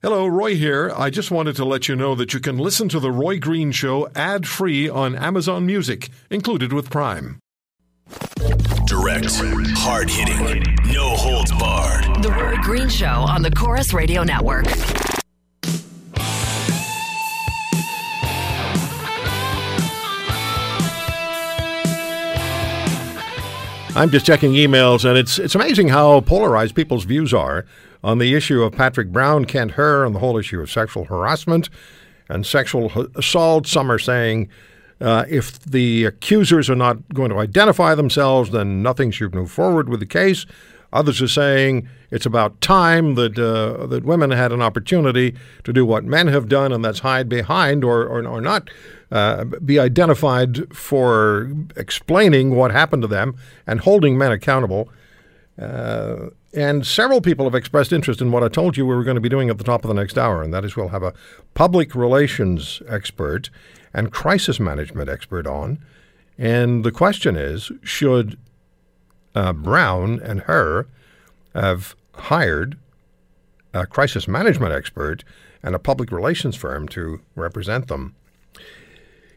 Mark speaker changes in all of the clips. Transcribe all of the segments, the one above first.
Speaker 1: Hello, Roy here. I just wanted to let you know that you can listen to The Roy Green Show ad free on Amazon Music, included with Prime.
Speaker 2: Direct, hard hitting, no holds barred.
Speaker 3: The Roy Green Show on the Corus Radio Network.
Speaker 1: I'm just checking emails, and it's it's amazing how polarized people's views are on the issue of Patrick Brown, Kent Hehr, and the whole issue of sexual harassment and sexual assault. Some are saying uh, if the accusers are not going to identify themselves, then nothing should move forward with the case. Others are saying it's about time that uh, that women had an opportunity to do what men have done, and that's hide behind or or, or not uh, be identified for explaining what happened to them and holding men accountable. Uh, and several people have expressed interest in what I told you we were going to be doing at the top of the next hour, and that is we'll have a public relations expert and crisis management expert on. And the question is should uh, Brown and Hehr have hired a crisis management expert and a public relations firm to represent them?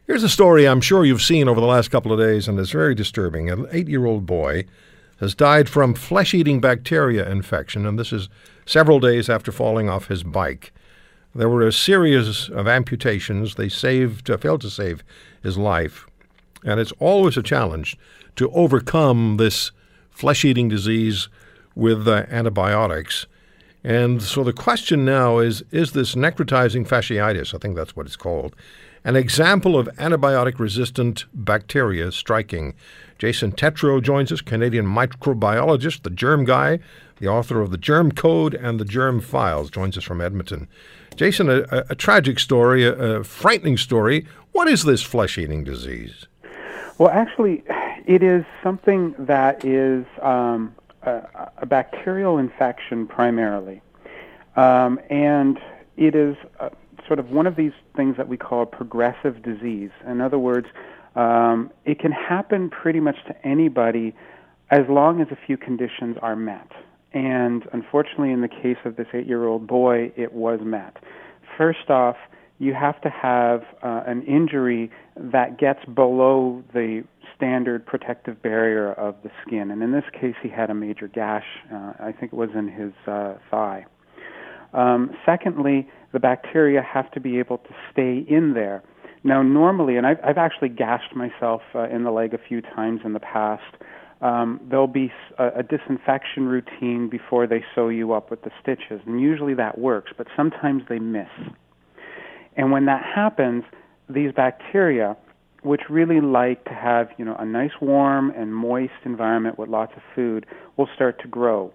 Speaker 1: Here's a story I'm sure you've seen over the last couple of days, and it's very disturbing. An eight year old boy has died from flesh eating bacteria infection, and this is several days after falling off his bike. There were a series of amputations. They saved, uh, failed to save his life. And it's always a challenge to overcome this flesh eating disease with uh, antibiotics. And so the question now is is this necrotizing fasciitis, I think that's what it's called, an example of antibiotic resistant bacteria striking? Jason Tetro joins us, Canadian microbiologist, the germ guy, the author of the Germ Code and the Germ Files, joins us from Edmonton. Jason, a, a, a tragic story, a, a frightening story. What is this flesh eating disease?
Speaker 4: Well, actually, it is something that is um, a, a, bacterial infection primarily. Um, and it is uh, sort of one of these things that we call progressive disease. In other words, um, it can happen pretty much to anybody as long as a few conditions are met. And unfortunately, in the case of this eight year old boy, it was met. First off, you have to have uh, an injury that gets below the standard protective barrier of the skin. And in this case, he had a major gash. Uh, I think it was in his uh, thigh. Um, secondly, the bacteria have to be able to stay in there. Now, normally, and I've, I've actually gashed myself uh, in the leg a few times in the past. Um, there'll be a, a disinfection routine before they sew you up with the stitches, and usually that works, but sometimes they miss. And when that happens, these bacteria, which really like to have you know a nice warm and moist environment with lots of food, will start to grow.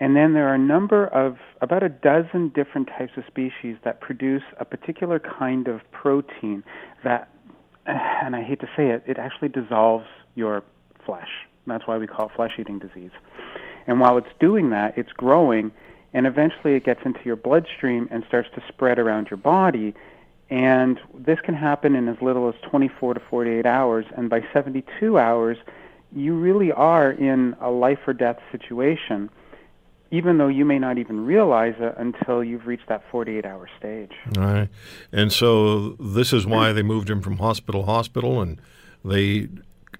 Speaker 4: And then there are a number of about a dozen different types of species that produce a particular kind of protein that, and I hate to say it, it actually dissolves your flesh. That's why we call it flesh eating disease. And while it's doing that, it's growing, and eventually it gets into your bloodstream and starts to spread around your body. And this can happen in as little as 24 to 48 hours. And by 72 hours, you really are in a life or death situation even though you may not even realize it until you've reached that 48 hour stage.
Speaker 1: All right. And so this is why they moved him from hospital to hospital and they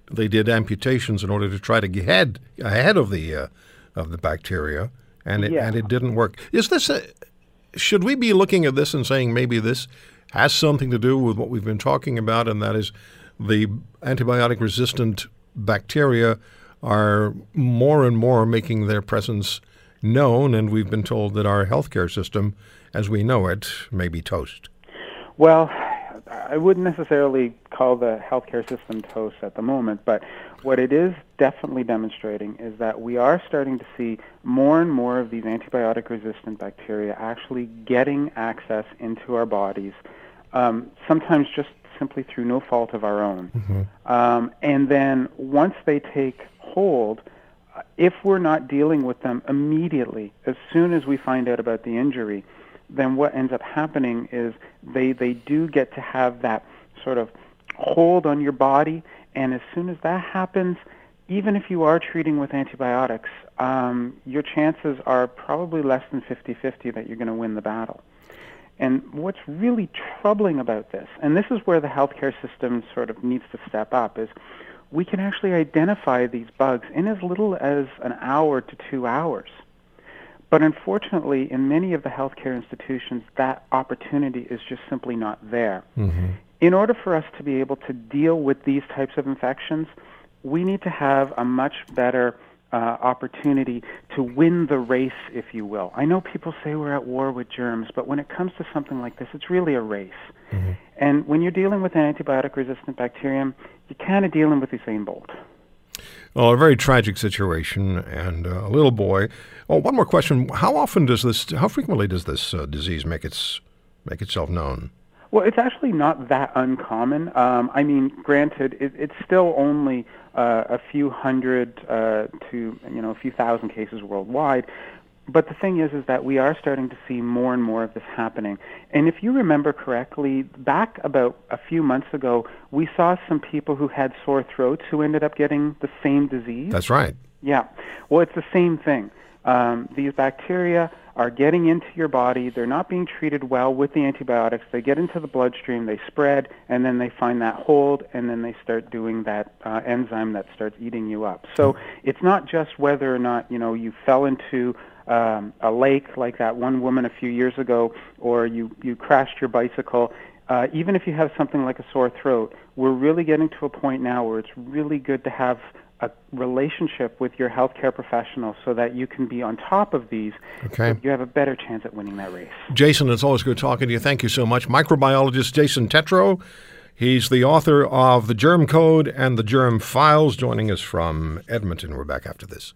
Speaker 1: they did amputations in order to try to get ahead, ahead of the uh, of the bacteria and it
Speaker 4: yeah.
Speaker 1: and it didn't work. Is this a, should we be looking at this and saying maybe this has something to do with what we've been talking about and that is the antibiotic resistant bacteria are more and more making their presence known, and we've been told that our healthcare system, as we know it, may be toast.
Speaker 4: Well, I wouldn't necessarily call the healthcare system toast at the moment, but what it is definitely demonstrating is that we are starting to see more and more of these antibiotic resistant bacteria actually getting access into our bodies, um, sometimes just simply through no fault of our own. Mm-hmm. Um, and then once they take hold, if we're not dealing with them immediately, as soon as we find out about the injury, then what ends up happening is they, they do get to have that sort of hold on your body, and as soon as that happens, even if you are treating with antibiotics, um, your chances are probably less than 50-50 that you're going to win the battle. And what's really troubling about this, and this is where the healthcare system sort of needs to step up, is we can actually identify these bugs in as little as an hour to two hours. But unfortunately, in many of the healthcare institutions, that opportunity is just simply not there. Mm-hmm. In order for us to be able to deal with these types of infections, we need to have a much better uh, opportunity to win the race, if you will. I know people say we're at war with germs, but when it comes to something like this, it's really a race. Mm-hmm. And when you're dealing with an antibiotic resistant bacterium, you're kind of dealing with Usain Bolt.
Speaker 1: Well, a very tragic situation, and uh, a little boy. Oh, one more question: How often does this? How frequently does this uh, disease make its make itself known?
Speaker 4: Well, it's actually not that uncommon. Um, I mean, granted, it, it's still only uh, a few hundred uh, to you know a few thousand cases worldwide, but the thing is, is that we are starting to see more and more of this happening. And if you remember correctly, back about a few months ago, we saw some people who had sore throats who ended up getting the same disease.
Speaker 1: That's right.
Speaker 4: Yeah. Well, it's the same thing. Um, these bacteria are getting into your body. They're not being treated well with the antibiotics. They get into the bloodstream, they spread, and then they find that hold, and then they start doing that uh, enzyme that starts eating you up. So it's not just whether or not you know you fell into um, a lake like that one woman a few years ago, or you, you crashed your bicycle, uh, even if you have something like a sore throat, we're really getting to a point now where it's really good to have a relationship with your healthcare professional so that you can be on top of these.
Speaker 1: Okay.
Speaker 4: So you have a better chance at winning that race.
Speaker 1: Jason, it's always good talking to you. Thank you so much. Microbiologist Jason Tetro. He's the author of The Germ Code and The Germ Files, joining us from Edmonton. We're back after this.